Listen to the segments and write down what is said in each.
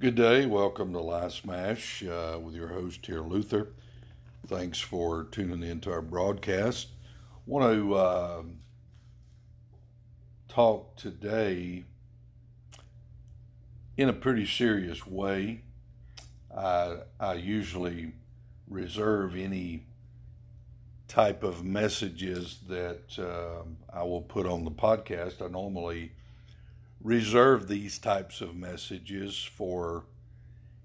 Good day. Welcome to Last Smash uh, with your host here, Luther. Thanks for tuning in to our broadcast. Want to uh, talk today in a pretty serious way. I, I usually reserve any type of messages that uh, I will put on the podcast. I normally reserve these types of messages for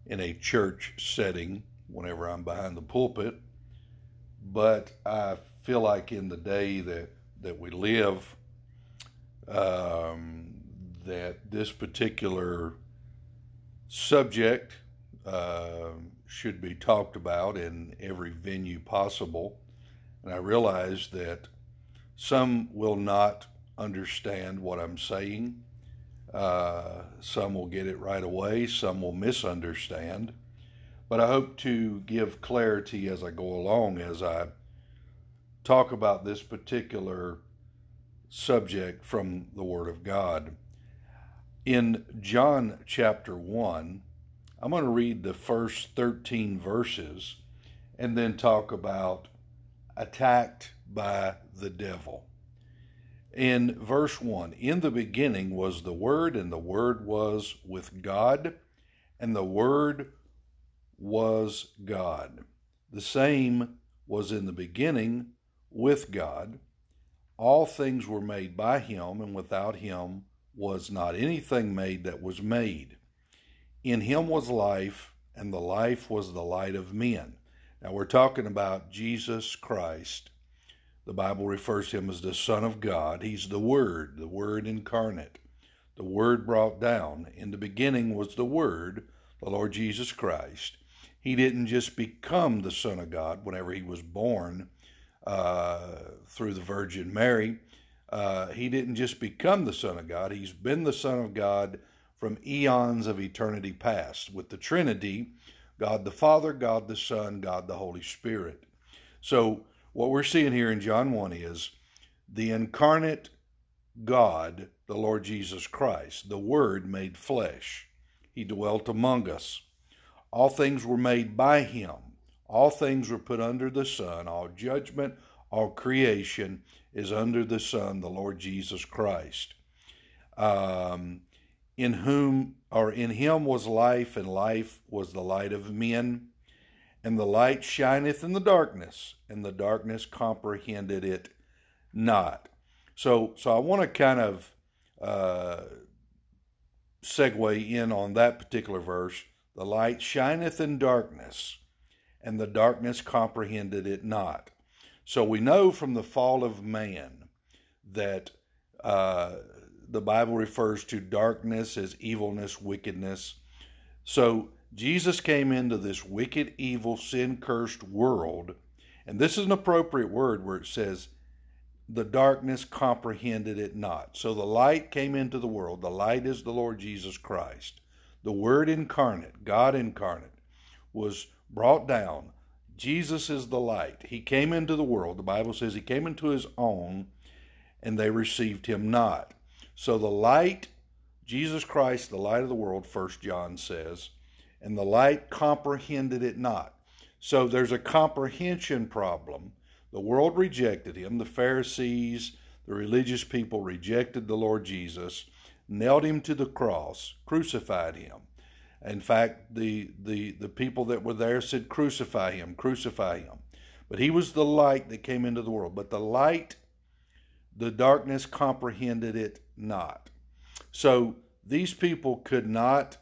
in a church setting whenever I'm behind the pulpit. But I feel like in the day that, that we live, um, that this particular subject uh, should be talked about in every venue possible. And I realize that some will not understand what I'm saying. Uh, some will get it right away, some will misunderstand. But I hope to give clarity as I go along as I talk about this particular subject from the Word of God. In John chapter 1, I'm going to read the first 13 verses and then talk about attacked by the devil. In verse 1, in the beginning was the Word, and the Word was with God, and the Word was God. The same was in the beginning with God. All things were made by Him, and without Him was not anything made that was made. In Him was life, and the life was the light of men. Now we're talking about Jesus Christ. The Bible refers to him as the Son of God. He's the Word, the Word incarnate, the Word brought down. In the beginning was the Word, the Lord Jesus Christ. He didn't just become the Son of God whenever he was born uh, through the Virgin Mary. Uh, he didn't just become the Son of God, he's been the Son of God from eons of eternity past with the Trinity God the Father, God the Son, God the Holy Spirit. So, what we're seeing here in John 1 is the incarnate God, the Lord Jesus Christ, the Word made flesh. He dwelt among us. All things were made by Him. All things were put under the Son. All judgment, all creation is under the Son, the Lord Jesus Christ. Um, in whom or in him was life and life was the light of men and the light shineth in the darkness and the darkness comprehended it not. So so i want to kind of uh, segue in on that particular verse. The light shineth in darkness and the darkness comprehended it not. So we know from the fall of man that uh, the Bible refers to darkness as evilness, wickedness. So Jesus came into this wicked, evil, sin cursed world. And this is an appropriate word where it says, the darkness comprehended it not. So the light came into the world. The light is the Lord Jesus Christ. The Word incarnate, God incarnate, was brought down. Jesus is the light. He came into the world. The Bible says he came into his own, and they received him not. So the light, Jesus Christ, the light of the world, First John says, and the light comprehended it not. So there's a comprehension problem. The world rejected him. The Pharisees, the religious people rejected the Lord Jesus, nailed him to the cross, crucified him. In fact, the, the, the people that were there said, Crucify him, crucify him. But he was the light that came into the world. But the light, the darkness comprehended it not. So these people could not,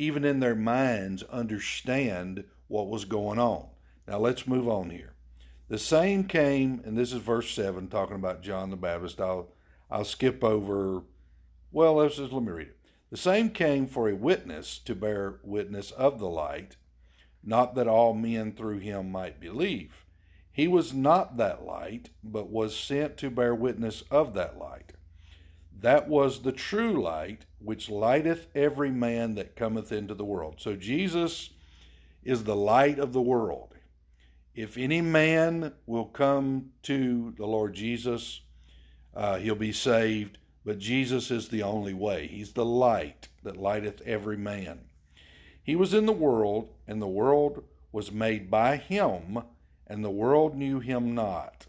even in their minds, understand what was going on. Now let's move on here. The same came, and this is verse 7, talking about John the Baptist. I'll, I'll skip over, well, let's just, let me read it. The same came for a witness to bear witness of the light, not that all men through him might believe. He was not that light, but was sent to bear witness of that light. That was the true light, which lighteth every man that cometh into the world. So Jesus is the light of the world. If any man will come to the Lord Jesus, uh, he'll be saved. But Jesus is the only way. He's the light that lighteth every man. He was in the world, and the world was made by him, and the world knew him not.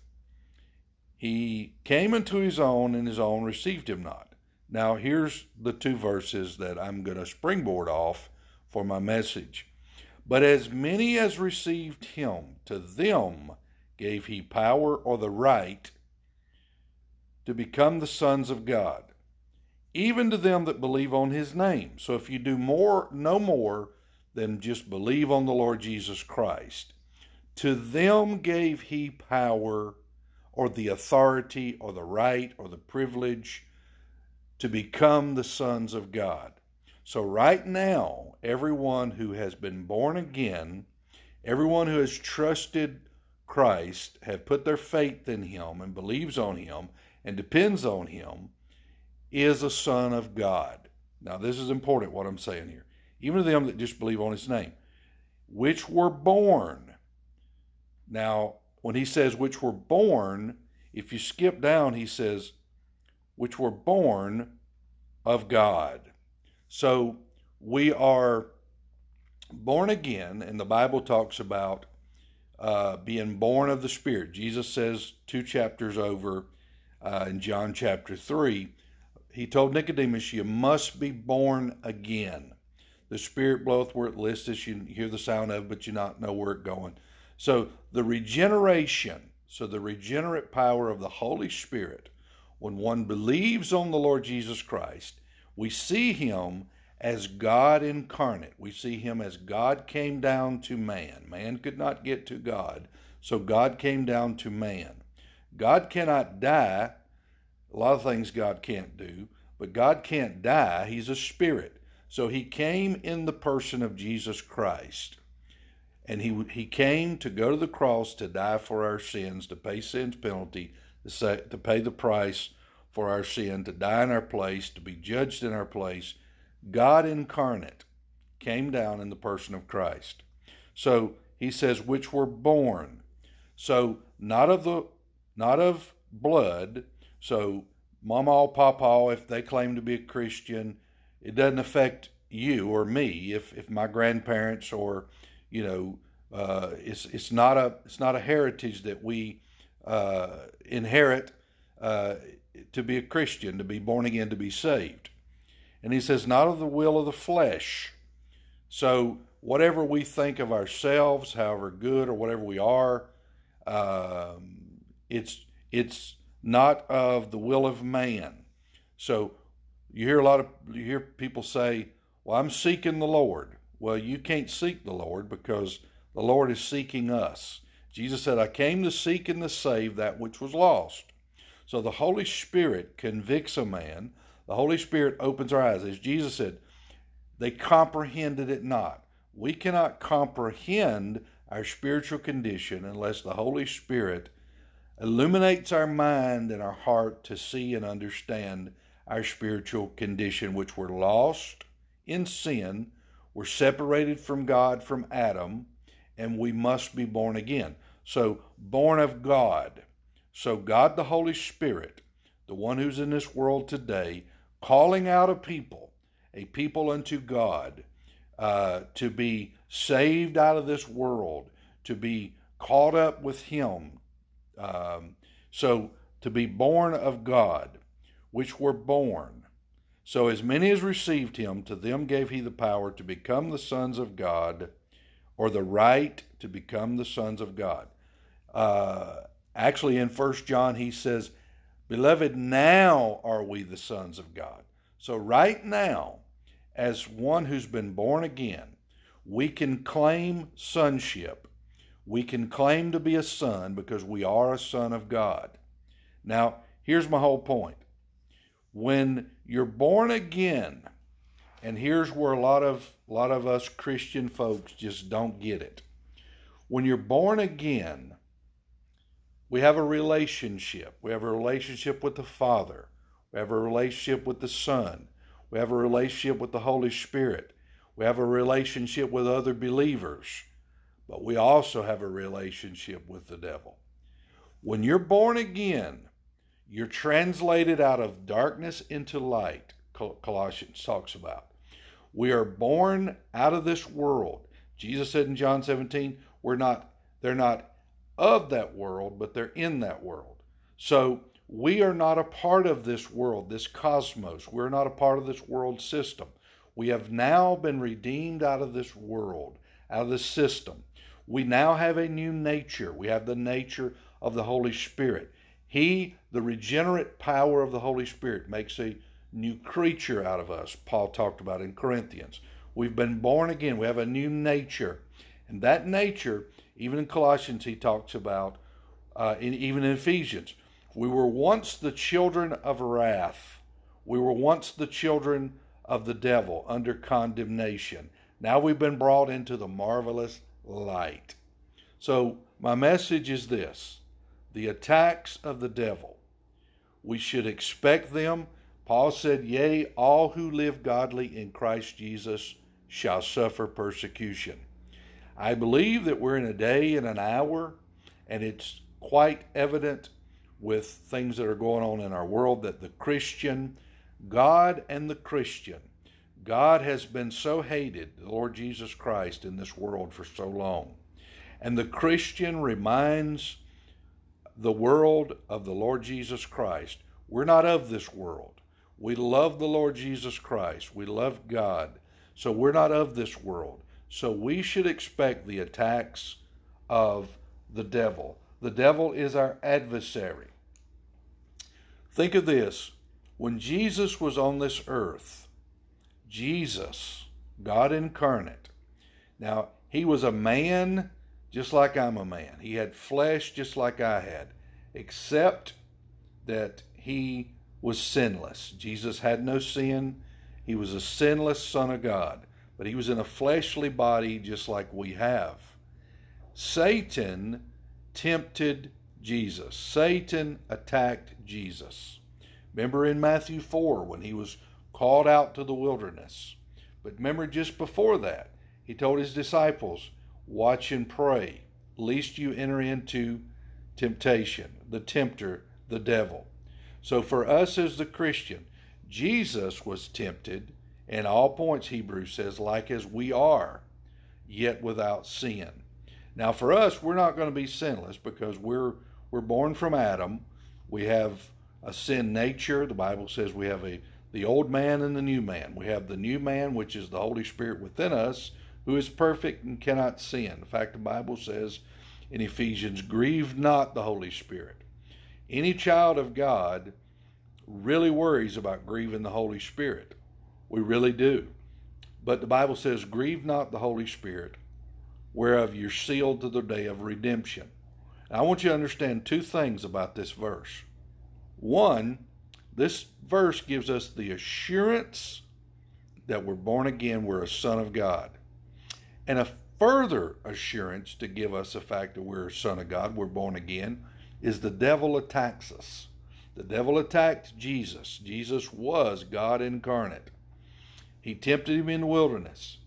He came into his own, and his own received him not. Now, here's the two verses that I'm going to springboard off for my message. But as many as received him, to them gave he power or the right to become the sons of God, even to them that believe on his name. So if you do more, no more than just believe on the Lord Jesus Christ, to them gave he power or the authority or the right or the privilege to become the sons of God. So, right now, everyone who has been born again, everyone who has trusted Christ, have put their faith in Him and believes on Him and depends on Him, is a son of God. Now, this is important what I'm saying here. Even to them that just believe on His name, which were born. Now, when He says which were born, if you skip down, He says, which were born of God. So we are born again, and the Bible talks about uh, being born of the Spirit. Jesus says two chapters over uh, in John chapter 3, he told Nicodemus, You must be born again. The Spirit bloweth where it listeth, you hear the sound of but you not know where it going. So the regeneration, so the regenerate power of the Holy Spirit, when one believes on the Lord Jesus Christ, we see him as God incarnate. We see him as God came down to man. Man could not get to God, so God came down to man. God cannot die. A lot of things God can't do, but God can't die. He's a spirit. So he came in the person of Jesus Christ. And he, he came to go to the cross to die for our sins, to pay sin's penalty, to, say, to pay the price for our sin, to die in our place, to be judged in our place. God incarnate came down in the person of Christ. So he says, which were born. So not of the not of blood. So mama or papa, if they claim to be a Christian, it doesn't affect you or me if, if my grandparents or you know uh, it's it's not a it's not a heritage that we uh, inherit uh, to be a Christian, to be born again, to be saved. And he says, not of the will of the flesh. So, whatever we think of ourselves, however good or whatever we are, um, it's it's not of the will of man. So, you hear a lot of you hear people say, "Well, I'm seeking the Lord." Well, you can't seek the Lord because the Lord is seeking us. Jesus said, "I came to seek and to save that which was lost." So the Holy Spirit convicts a man. The Holy Spirit opens our eyes. As Jesus said, they comprehended it not. We cannot comprehend our spiritual condition unless the Holy Spirit illuminates our mind and our heart to see and understand our spiritual condition, which we're lost in sin, we're separated from God from Adam, and we must be born again. So, born of God. So, God the Holy Spirit, the one who's in this world today, calling out a people, a people unto God, uh, to be saved out of this world, to be caught up with Him. Um, so, to be born of God, which were born. So, as many as received Him, to them gave He the power to become the sons of God, or the right to become the sons of God. Uh, Actually, in First John, he says, Beloved, now are we the sons of God. So, right now, as one who's been born again, we can claim sonship. We can claim to be a son because we are a son of God. Now, here's my whole point. When you're born again, and here's where a lot of a lot of us Christian folks just don't get it. When you're born again, we have a relationship. We have a relationship with the Father. We have a relationship with the Son. We have a relationship with the Holy Spirit. We have a relationship with other believers. But we also have a relationship with the devil. When you're born again, you're translated out of darkness into light, Colossians talks about. We are born out of this world. Jesus said in John 17, we're not, they're not of that world, but they're in that world. So we are not a part of this world, this cosmos. We're not a part of this world system. We have now been redeemed out of this world, out of this system. We now have a new nature. We have the nature of the Holy Spirit. He, the regenerate power of the Holy Spirit, makes a new creature out of us, Paul talked about in Corinthians. We've been born again. We have a new nature. And that nature, even in Colossians, he talks about, uh, in, even in Ephesians, we were once the children of wrath. We were once the children of the devil under condemnation. Now we've been brought into the marvelous light. So, my message is this the attacks of the devil. We should expect them. Paul said, Yea, all who live godly in Christ Jesus shall suffer persecution. I believe that we're in a day and an hour, and it's quite evident with things that are going on in our world that the Christian, God and the Christian, God has been so hated, the Lord Jesus Christ, in this world for so long. And the Christian reminds the world of the Lord Jesus Christ. We're not of this world. We love the Lord Jesus Christ. We love God. So we're not of this world. So we should expect the attacks of the devil. The devil is our adversary. Think of this when Jesus was on this earth, Jesus, God incarnate, now he was a man just like I'm a man. He had flesh just like I had, except that he was sinless. Jesus had no sin. He was a sinless Son of God, but he was in a fleshly body just like we have. Satan tempted Jesus. Satan attacked Jesus. Remember in Matthew 4 when he was called out to the wilderness. But remember just before that, he told his disciples, Watch and pray, lest you enter into temptation, the tempter, the devil. So for us as the Christian, Jesus was tempted in all points, Hebrews says, like as we are, yet without sin. Now for us, we're not going to be sinless because we're we're born from Adam. We have a sin nature. The Bible says we have a the old man and the new man. We have the new man, which is the Holy Spirit within us, who is perfect and cannot sin. In fact, the Bible says in Ephesians, grieve not the Holy Spirit. Any child of God really worries about grieving the Holy Spirit. We really do. But the Bible says, grieve not the Holy Spirit, whereof you're sealed to the day of redemption. Now, I want you to understand two things about this verse. One, this verse gives us the assurance that we're born again, we're a son of God and a further assurance to give us the fact that we're a son of God, we're born again, is the devil attacks us. The devil attacked Jesus. Jesus was God incarnate. He tempted him in the wilderness.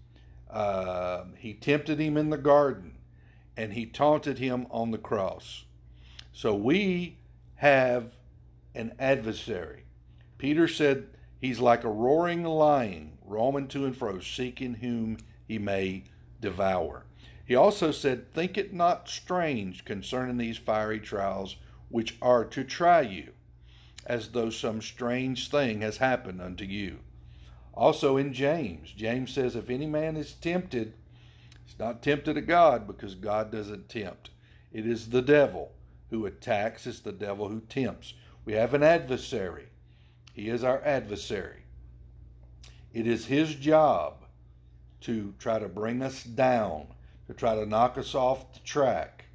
Uh, he tempted him in the garden, and he taunted him on the cross. So we have an adversary. Peter said he's like a roaring lion, roaming to and fro, seeking whom he may devour. He also said, Think it not strange concerning these fiery trials which are to try you, as though some strange thing has happened unto you. Also in James, James says, If any man is tempted, he's not tempted of God because God doesn't tempt. It is the devil who attacks, it's the devil who tempts. We have an adversary. He is our adversary. It is his job to try to bring us down, to try to knock us off the track,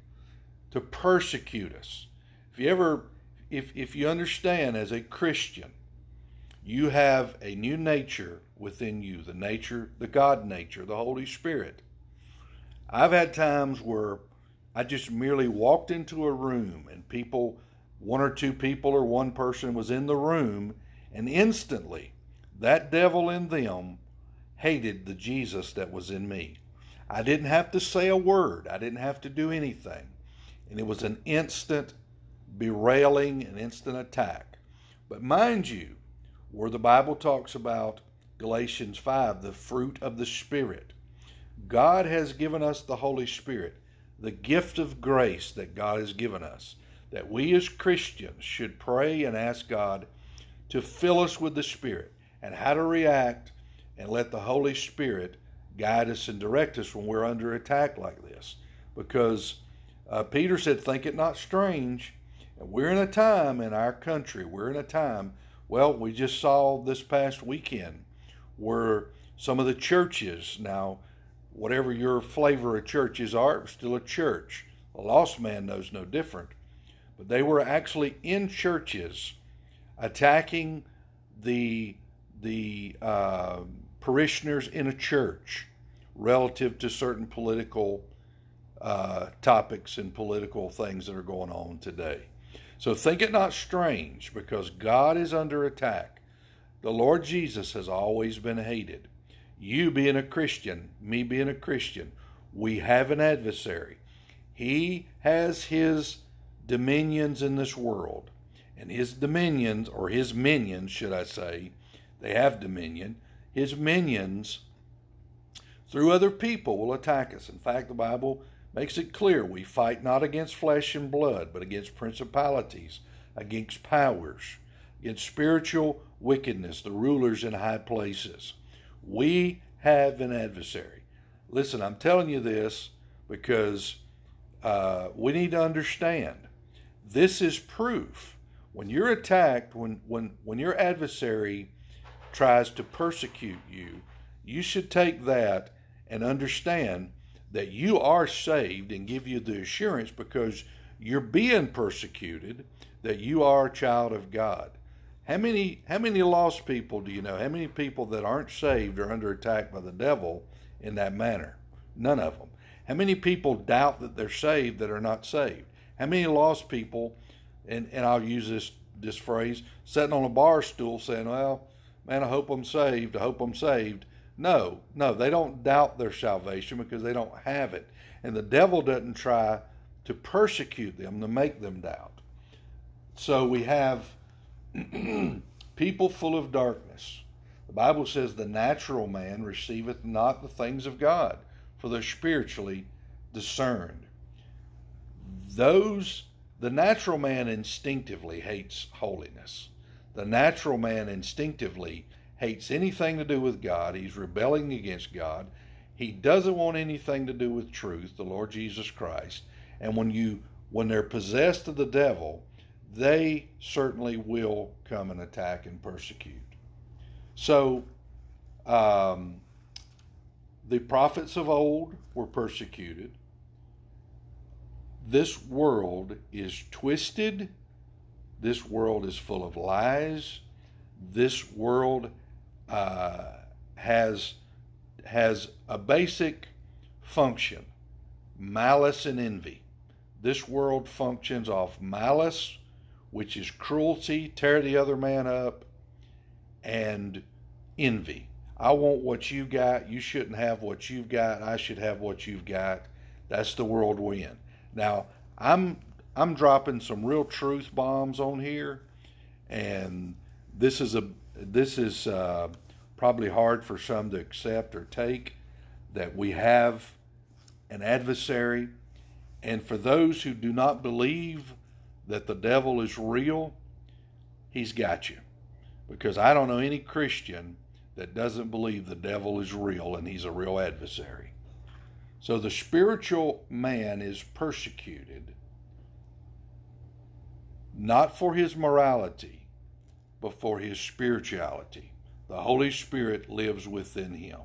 to persecute us. If you ever, if, if you understand as a Christian, you have a new nature within you, the nature, the God nature, the Holy Spirit. I've had times where I just merely walked into a room and people, one or two people or one person was in the room, and instantly that devil in them hated the Jesus that was in me. I didn't have to say a word, I didn't have to do anything. And it was an instant berailing, an instant attack. But mind you, where the Bible talks about Galatians 5, the fruit of the Spirit. God has given us the Holy Spirit, the gift of grace that God has given us, that we as Christians should pray and ask God to fill us with the Spirit and how to react and let the Holy Spirit guide us and direct us when we're under attack like this. Because uh, Peter said, Think it not strange. And we're in a time in our country, we're in a time, well, we just saw this past weekend where some of the churches, now, whatever your flavor of churches are, still a church. A lost man knows no different. But they were actually in churches attacking the the uh, parishioners in a church relative to certain political uh, topics and political things that are going on today. So think it not strange because God is under attack. The Lord Jesus has always been hated. You being a Christian, me being a Christian, we have an adversary. He has his dominions in this world. And his dominions, or his minions, should I say, they have dominion. His minions, through other people, will attack us. In fact, the Bible makes it clear we fight not against flesh and blood, but against principalities, against powers, against spiritual wickedness, the rulers in high places. We have an adversary. Listen, I'm telling you this because uh, we need to understand this is proof. When you're attacked, when, when, when your adversary tries to persecute you, you should take that and understand that you are saved and give you the assurance because you're being persecuted that you are a child of God. How many how many lost people do you know? How many people that aren't saved are under attack by the devil in that manner? None of them. How many people doubt that they're saved that are not saved? How many lost people and, and I'll use this this phrase, sitting on a bar stool saying, Well, man, I hope I'm saved, I hope I'm saved. No, no, they don't doubt their salvation because they don't have it. And the devil doesn't try to persecute them to make them doubt. So we have people full of darkness. The Bible says the natural man receiveth not the things of God, for they're spiritually discerned. Those, the natural man instinctively hates holiness. The natural man instinctively hates anything to do with God. He's rebelling against God. He doesn't want anything to do with truth, the Lord Jesus Christ. And when you when they're possessed of the devil, they certainly will come and attack and persecute. So, um, the prophets of old were persecuted. This world is twisted. This world is full of lies. This world uh, has has a basic function: malice and envy. This world functions off malice, which is cruelty, tear the other man up, and envy. I want what you got. You shouldn't have what you've got. I should have what you've got. That's the world we're in. Now, I'm I'm dropping some real truth bombs on here, and this is a this is uh, probably hard for some to accept or take that we have an adversary. And for those who do not believe that the devil is real, he's got you. Because I don't know any Christian that doesn't believe the devil is real and he's a real adversary. So the spiritual man is persecuted not for his morality, but for his spirituality. The Holy Spirit lives within him.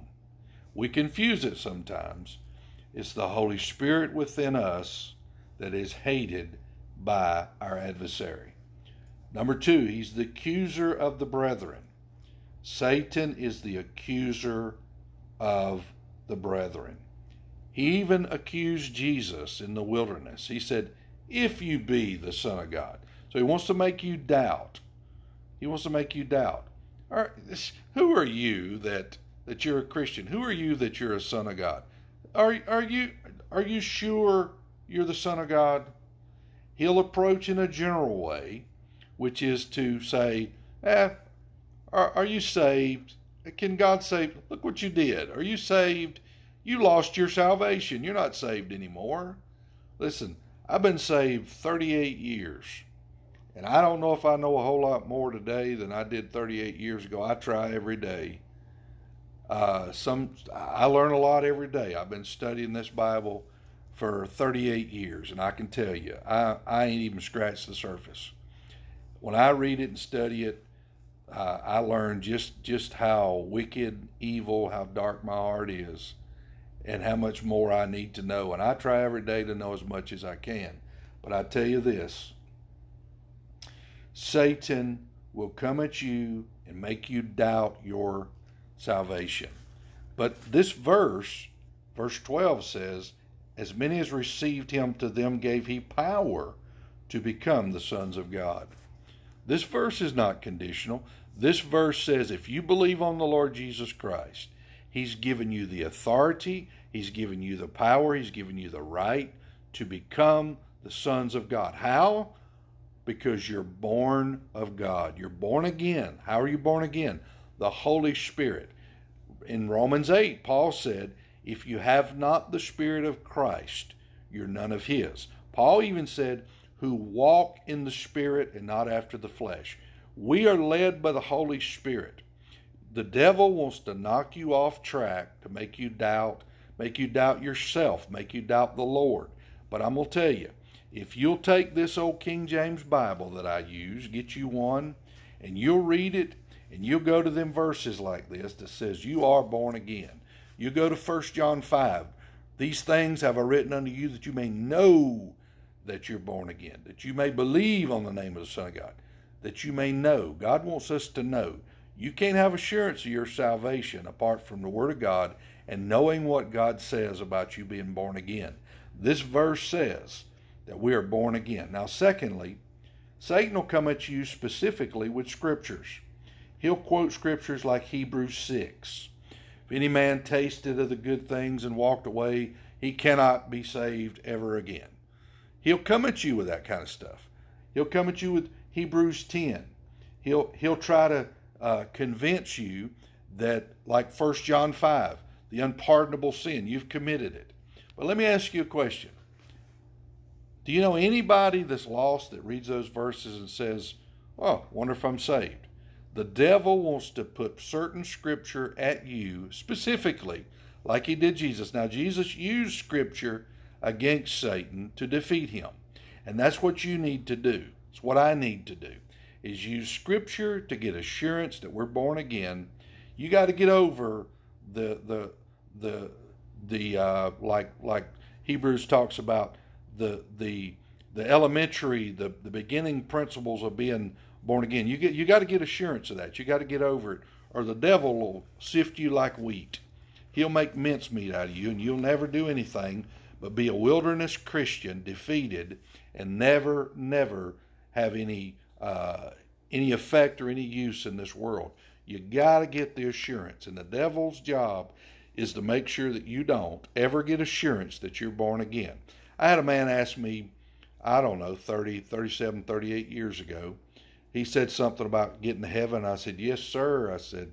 We confuse it sometimes. It's the Holy Spirit within us that is hated by our adversary. Number two, he's the accuser of the brethren. Satan is the accuser of the brethren. He even accused Jesus in the wilderness. He said, If you be the Son of God. So he wants to make you doubt. He wants to make you doubt. Who are you that that you're a Christian? Who are you that you're a son of God? Are are you are you sure you're the son of God? He'll approach in a general way, which is to say, eh, are, are you saved? can God save? Look what you did. Are you saved? You lost your salvation. You're not saved anymore. Listen, I've been saved 38 years. And I don't know if I know a whole lot more today than I did 38 years ago. I try every day. Uh, some I learn a lot every day. I've been studying this Bible for 38 years, and I can tell you, I, I ain't even scratched the surface. When I read it and study it, uh, I learn just just how wicked, evil, how dark my heart is, and how much more I need to know. And I try every day to know as much as I can. But I tell you this Satan will come at you and make you doubt your salvation. But this verse, verse 12 says, As many as received him, to them gave he power to become the sons of God. This verse is not conditional. This verse says, if you believe on the Lord Jesus Christ, he's given you the authority, he's given you the power, he's given you the right to become the sons of God. How? Because you're born of God. You're born again. How are you born again? The Holy Spirit. In Romans 8, Paul said, If you have not the Spirit of Christ, you're none of His. Paul even said, Who walk in the Spirit and not after the flesh. We are led by the Holy Spirit. The devil wants to knock you off track to make you doubt, make you doubt yourself, make you doubt the Lord. But I'm going to tell you, if you'll take this old King James Bible that I use, get you one, and you'll read it, and you'll go to them verses like this that says you are born again. You go to 1 John 5. These things have I written unto you that you may know that you're born again, that you may believe on the name of the Son of God, that you may know. God wants us to know. You can't have assurance of your salvation apart from the Word of God and knowing what God says about you being born again. This verse says, that we are born again. Now, secondly, Satan will come at you specifically with scriptures. He'll quote scriptures like Hebrews 6. If any man tasted of the good things and walked away, he cannot be saved ever again. He'll come at you with that kind of stuff. He'll come at you with Hebrews 10. He'll, he'll try to uh, convince you that, like 1 John 5, the unpardonable sin, you've committed it. But let me ask you a question do you know anybody that's lost that reads those verses and says, Oh, wonder if I'm saved? The devil wants to put certain scripture at you specifically, like he did Jesus. Now, Jesus used scripture against Satan to defeat him. And that's what you need to do. It's what I need to do is use scripture to get assurance that we're born again. You got to get over the the the the uh, like like Hebrews talks about the the the elementary, the, the beginning principles of being born again. You get you got to get assurance of that. You got to get over it, or the devil will sift you like wheat. He'll make mincemeat out of you, and you'll never do anything but be a wilderness Christian, defeated, and never, never have any uh, any effect or any use in this world. You got to get the assurance, and the devil's job is to make sure that you don't ever get assurance that you're born again. I had a man ask me, I don't know, 30, 37, 38 years ago. He said something about getting to heaven. I said, Yes, sir. I said,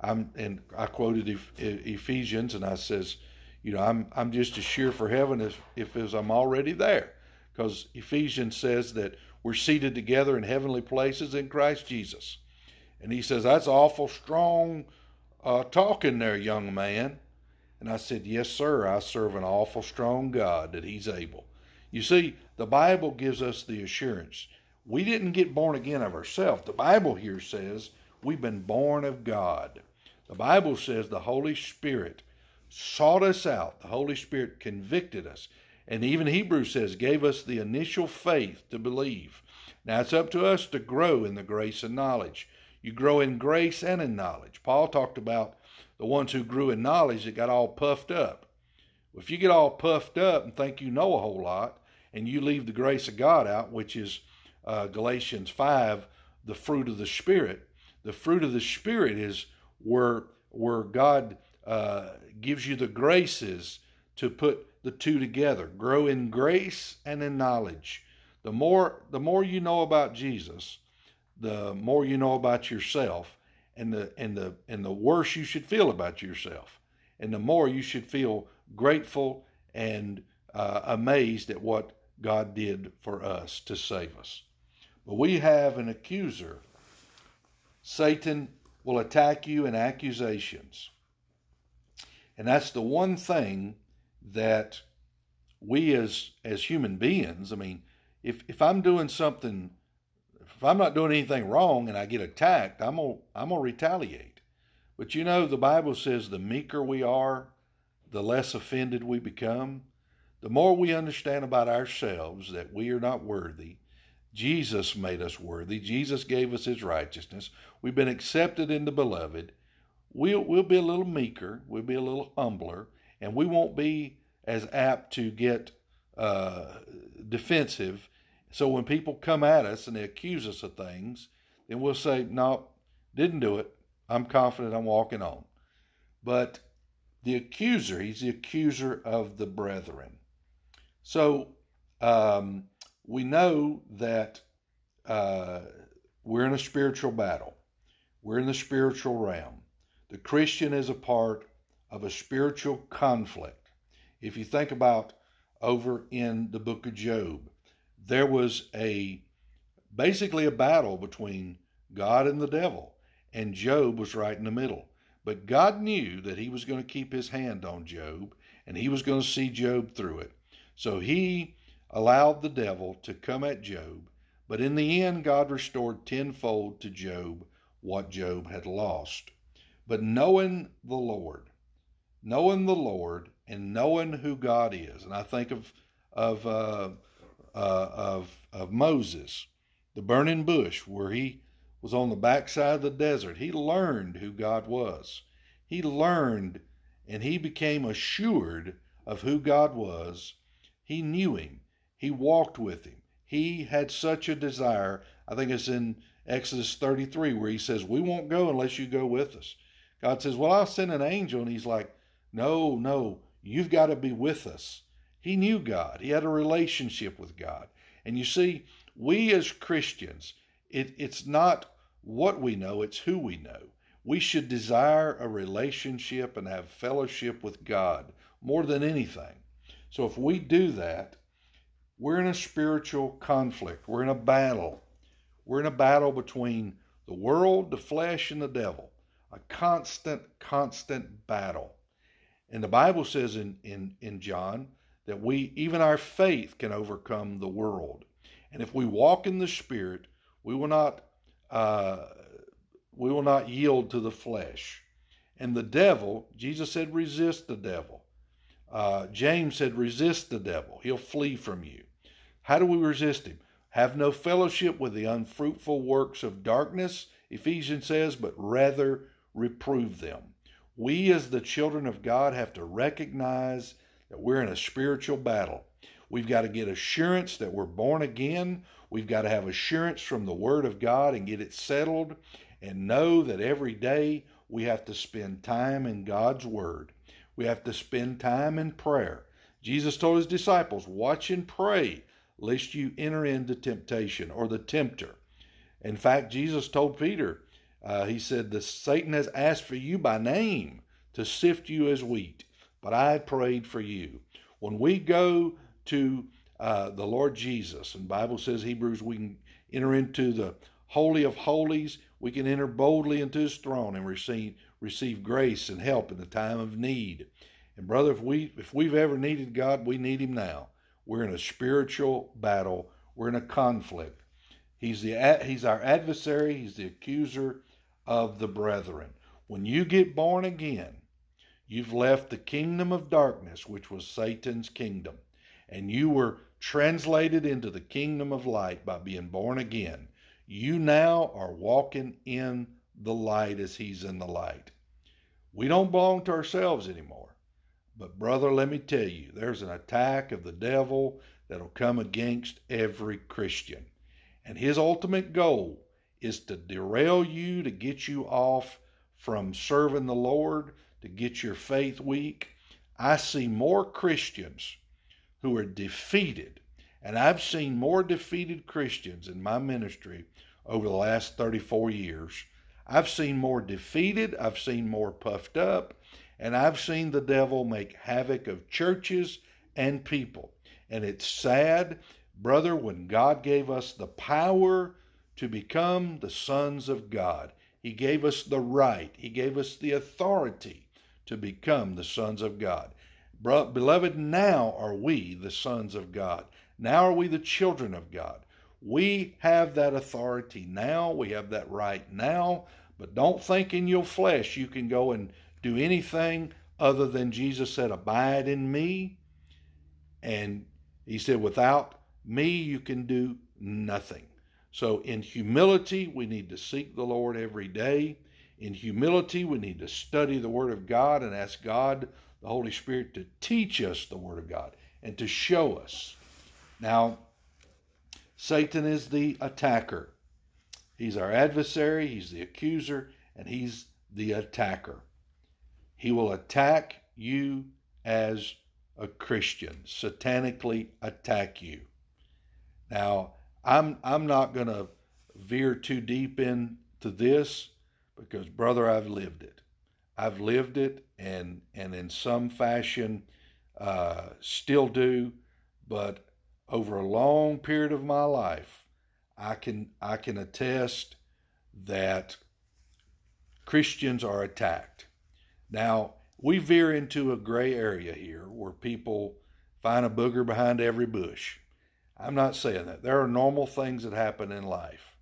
I'm, and I quoted Ephesians, and I says, you know, I'm I'm just as sure for heaven as if as I'm already there, because Ephesians says that we're seated together in heavenly places in Christ Jesus, and he says that's awful strong uh, talking there, young man. And I said, Yes, sir, I serve an awful strong God that He's able. You see, the Bible gives us the assurance. We didn't get born again of ourselves. The Bible here says we've been born of God. The Bible says the Holy Spirit sought us out. The Holy Spirit convicted us. And even Hebrews says, gave us the initial faith to believe. Now it's up to us to grow in the grace and knowledge. You grow in grace and in knowledge. Paul talked about the ones who grew in knowledge that got all puffed up. If you get all puffed up and think you know a whole lot, and you leave the grace of God out, which is uh, Galatians 5, the fruit of the Spirit, the fruit of the Spirit is where, where God uh, gives you the graces to put the two together. Grow in grace and in knowledge. The more, the more you know about Jesus, the more you know about yourself, and the and the and the worse you should feel about yourself, and the more you should feel grateful and uh, amazed at what God did for us to save us. But we have an accuser. Satan will attack you in accusations. And that's the one thing that we as as human beings, I mean, if if I'm doing something if I'm not doing anything wrong and I get attacked, I'm gonna I'm gonna retaliate. But you know, the Bible says the meeker we are, the less offended we become. The more we understand about ourselves that we are not worthy, Jesus made us worthy. Jesus gave us his righteousness. We've been accepted in the beloved. We'll, we'll be a little meeker, we'll be a little humbler, and we won't be as apt to get uh, defensive so when people come at us and they accuse us of things, then we'll say, no, didn't do it. I'm confident I'm walking on. But the accuser, he's the accuser of the brethren. So um, we know that uh, we're in a spiritual battle. We're in the spiritual realm. The Christian is a part of a spiritual conflict. If you think about over in the book of Job, there was a basically a battle between God and the devil, and Job was right in the middle. But God knew that he was going to keep his hand on Job and he was going to see Job through it. So he allowed the devil to come at Job, but in the end, God restored tenfold to Job what Job had lost. But knowing the Lord, knowing the Lord, and knowing who God is, and I think of of uh, uh, of, of Moses, the burning bush, where he was on the backside of the desert. He learned who God was. He learned and he became assured of who God was. He knew him. He walked with him. He had such a desire. I think it's in Exodus 33 where he says, We won't go unless you go with us. God says, Well, I'll send an angel. And he's like, No, no, you've got to be with us. He knew God. He had a relationship with God. And you see, we as Christians, it, it's not what we know, it's who we know. We should desire a relationship and have fellowship with God more than anything. So if we do that, we're in a spiritual conflict. We're in a battle. We're in a battle between the world, the flesh, and the devil. A constant, constant battle. And the Bible says in, in, in John that we, even our faith, can overcome the world. And if we walk in the Spirit, we will not, uh, we will not yield to the flesh. And the devil, Jesus said, resist the devil. Uh, James said, resist the devil. He'll flee from you. How do we resist him? Have no fellowship with the unfruitful works of darkness, Ephesians says, but rather reprove them. We, as the children of God, have to recognize that we're in a spiritual battle. We've got to get assurance that we're born again. We've got to have assurance from the Word of God and get it settled and know that every day we have to spend time in God's Word. We have to spend time in prayer. Jesus told his disciples, Watch and pray, lest you enter into temptation or the tempter. In fact, Jesus told Peter, uh, He said, the, Satan has asked for you by name to sift you as wheat but I prayed for you. When we go to uh, the Lord Jesus, and Bible says Hebrews, we can enter into the holy of holies. We can enter boldly into His throne and receive receive grace and help in the time of need. And brother, if we if we've ever needed God, we need Him now. We're in a spiritual battle. We're in a conflict. He's the He's our adversary. He's the accuser of the brethren. When you get born again, You've left the kingdom of darkness, which was Satan's kingdom, and you were translated into the kingdom of light by being born again. You now are walking in the light as he's in the light. We don't belong to ourselves anymore. But, brother, let me tell you, there's an attack of the devil that'll come against every Christian. And his ultimate goal is to derail you, to get you off from serving the Lord, to get your faith weak. I see more Christians who are defeated, and I've seen more defeated Christians in my ministry over the last 34 years. I've seen more defeated, I've seen more puffed up, and I've seen the devil make havoc of churches and people. And it's sad, brother, when God gave us the power to become the sons of God. He gave us the right, He gave us the authority to become the sons of God. Beloved, now are we the sons of God. Now are we the children of God. We have that authority now. We have that right now. But don't think in your flesh you can go and do anything other than Jesus said, Abide in me. And he said, Without me, you can do nothing. So, in humility, we need to seek the Lord every day. In humility, we need to study the Word of God and ask God, the Holy Spirit, to teach us the Word of God and to show us. Now, Satan is the attacker. He's our adversary, he's the accuser, and he's the attacker. He will attack you as a Christian, satanically attack you. Now, I'm I'm not going to veer too deep into this because brother, I've lived it. I've lived it and and in some fashion uh, still do, but over a long period of my life, I can I can attest that Christians are attacked. Now, we veer into a gray area here where people find a booger behind every bush. I'm not saying that. There are normal things that happen in life.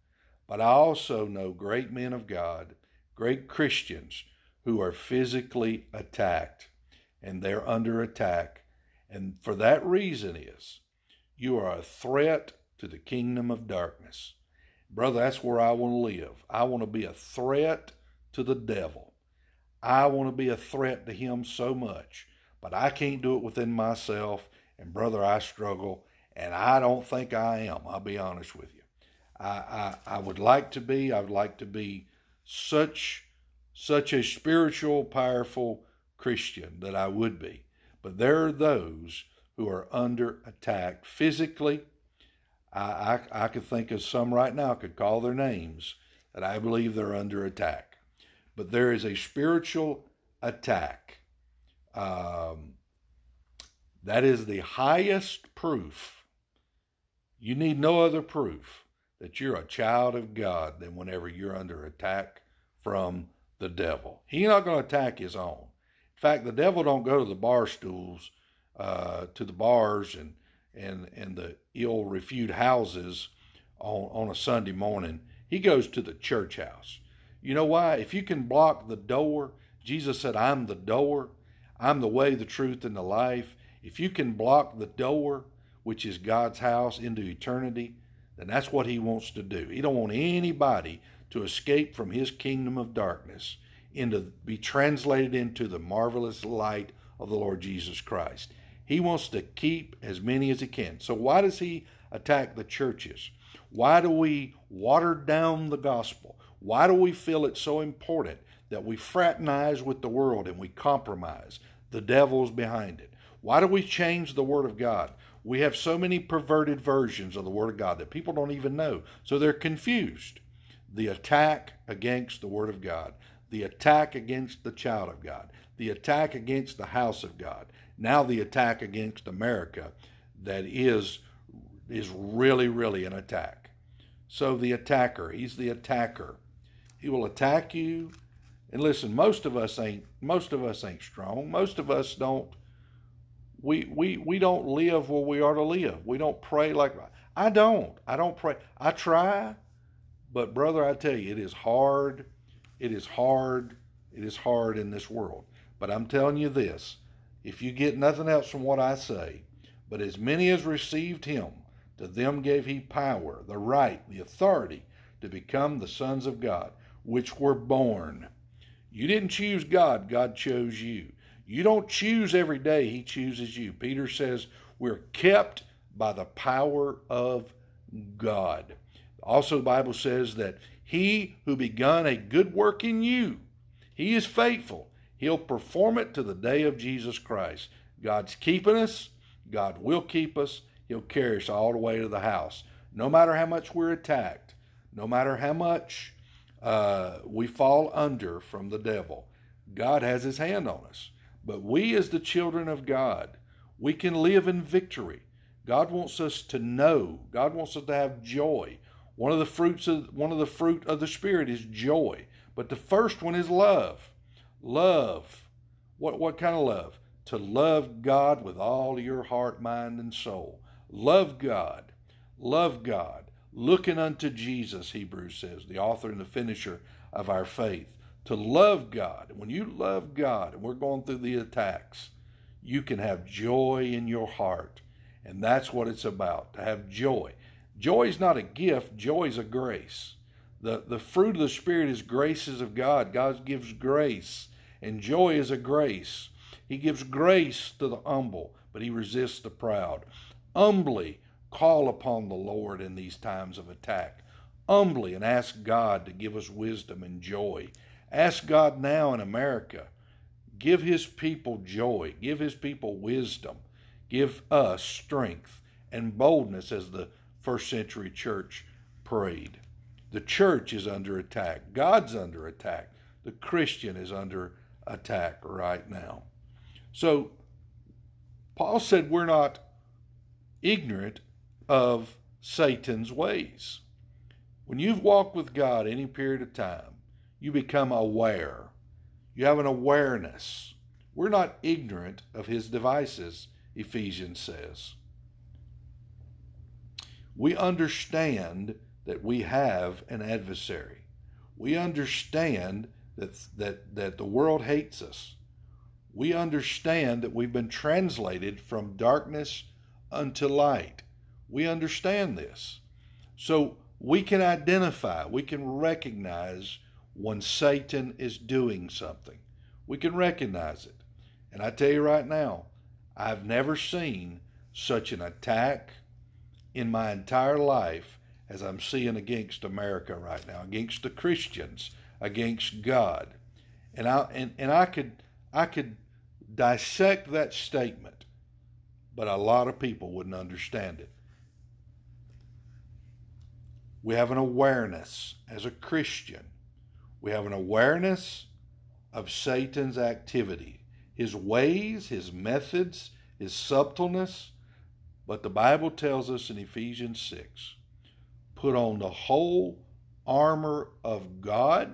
But I also know great men of God, great Christians who are physically attacked and they're under attack. And for that reason is you are a threat to the kingdom of darkness. Brother, that's where I want to live. I want to be a threat to the devil. I want to be a threat to him so much, but I can't do it within myself. And brother, I struggle, and I don't think I am. I'll be honest with you. I, I, I would like to be. I would like to be such such a spiritual, powerful Christian that I would be. But there are those who are under attack physically, I, I, I could think of some right now, could call their names, that I believe they're under attack. But there is a spiritual attack. Um, that is the highest proof. You need no other proof that you're a child of God than whenever you're under attack from the devil. He's not going to attack his own. In fact, the devil don't go to the bar stools, uh, to the bars and and and the ill refued houses on on a Sunday morning. He goes to the church house. You know why? If you can block the door, Jesus said, "I'm the door. I'm the way, the truth, and the life." If you can block the door, which is God's house into eternity, then that's what he wants to do. He don't want anybody to escape from his kingdom of darkness into be translated into the marvelous light of the Lord Jesus Christ. He wants to keep as many as he can. So, why does he attack the churches? Why do we water down the gospel? Why do we feel it so important that we fraternize with the world and we compromise? The devil's behind it. Why do we change the Word of God? We have so many perverted versions of the Word of God that people don't even know. So they're confused. The attack against the Word of God, the attack against the child of God, the attack against the house of God, now the attack against America that is is really really an attack. So the attacker, he's the attacker. He will attack you. And listen, most of us ain't most of us ain't strong. Most of us don't we we we don't live where we are to live. We don't pray like I don't. I don't pray. I try, but brother, I tell you, it is hard. It is hard. It is hard in this world. But I'm telling you this if you get nothing else from what I say, but as many as received him, to them gave he power, the right, the authority to become the sons of God, which were born. You didn't choose God, God chose you. You don't choose every day, he chooses you. Peter says we're kept by the power of God. Also, the Bible says that he who begun a good work in you, he is faithful He'll perform it to the day of Jesus Christ. God's keeping us. God will keep us. He'll carry us all the way to the house. No matter how much we're attacked, no matter how much uh, we fall under from the devil. God has his hand on us. But we, as the children of God, we can live in victory. God wants us to know. God wants us to have joy. One of the fruits of one of the fruit of the spirit is joy. But the first one is love. Love. What what kind of love? To love God with all your heart, mind, and soul. Love God. Love God. Looking unto Jesus, Hebrews says, the author and the finisher of our faith. To love God. When you love God, and we're going through the attacks, you can have joy in your heart. And that's what it's about to have joy. Joy is not a gift, joy is a grace. The, the fruit of the Spirit is graces of God. God gives grace, and joy is a grace. He gives grace to the humble, but He resists the proud. Humbly call upon the Lord in these times of attack. Humbly and ask God to give us wisdom and joy. Ask God now in America Give his people joy. Give his people wisdom. Give us strength and boldness as the first century church prayed. The church is under attack. God's under attack. The Christian is under attack right now. So, Paul said we're not ignorant of Satan's ways. When you've walked with God any period of time, you become aware you have an awareness. We're not ignorant of his devices, Ephesians says. We understand that we have an adversary. We understand that, that, that the world hates us. We understand that we've been translated from darkness unto light. We understand this. So we can identify, we can recognize when Satan is doing something. We can recognize it. And I tell you right now, I've never seen such an attack in my entire life as I'm seeing against America right now, against the Christians, against God. And I and, and I could I could dissect that statement, but a lot of people wouldn't understand it. We have an awareness as a Christian we have an awareness of Satan's activity, his ways, his methods, his subtleness. But the Bible tells us in Ephesians 6 put on the whole armor of God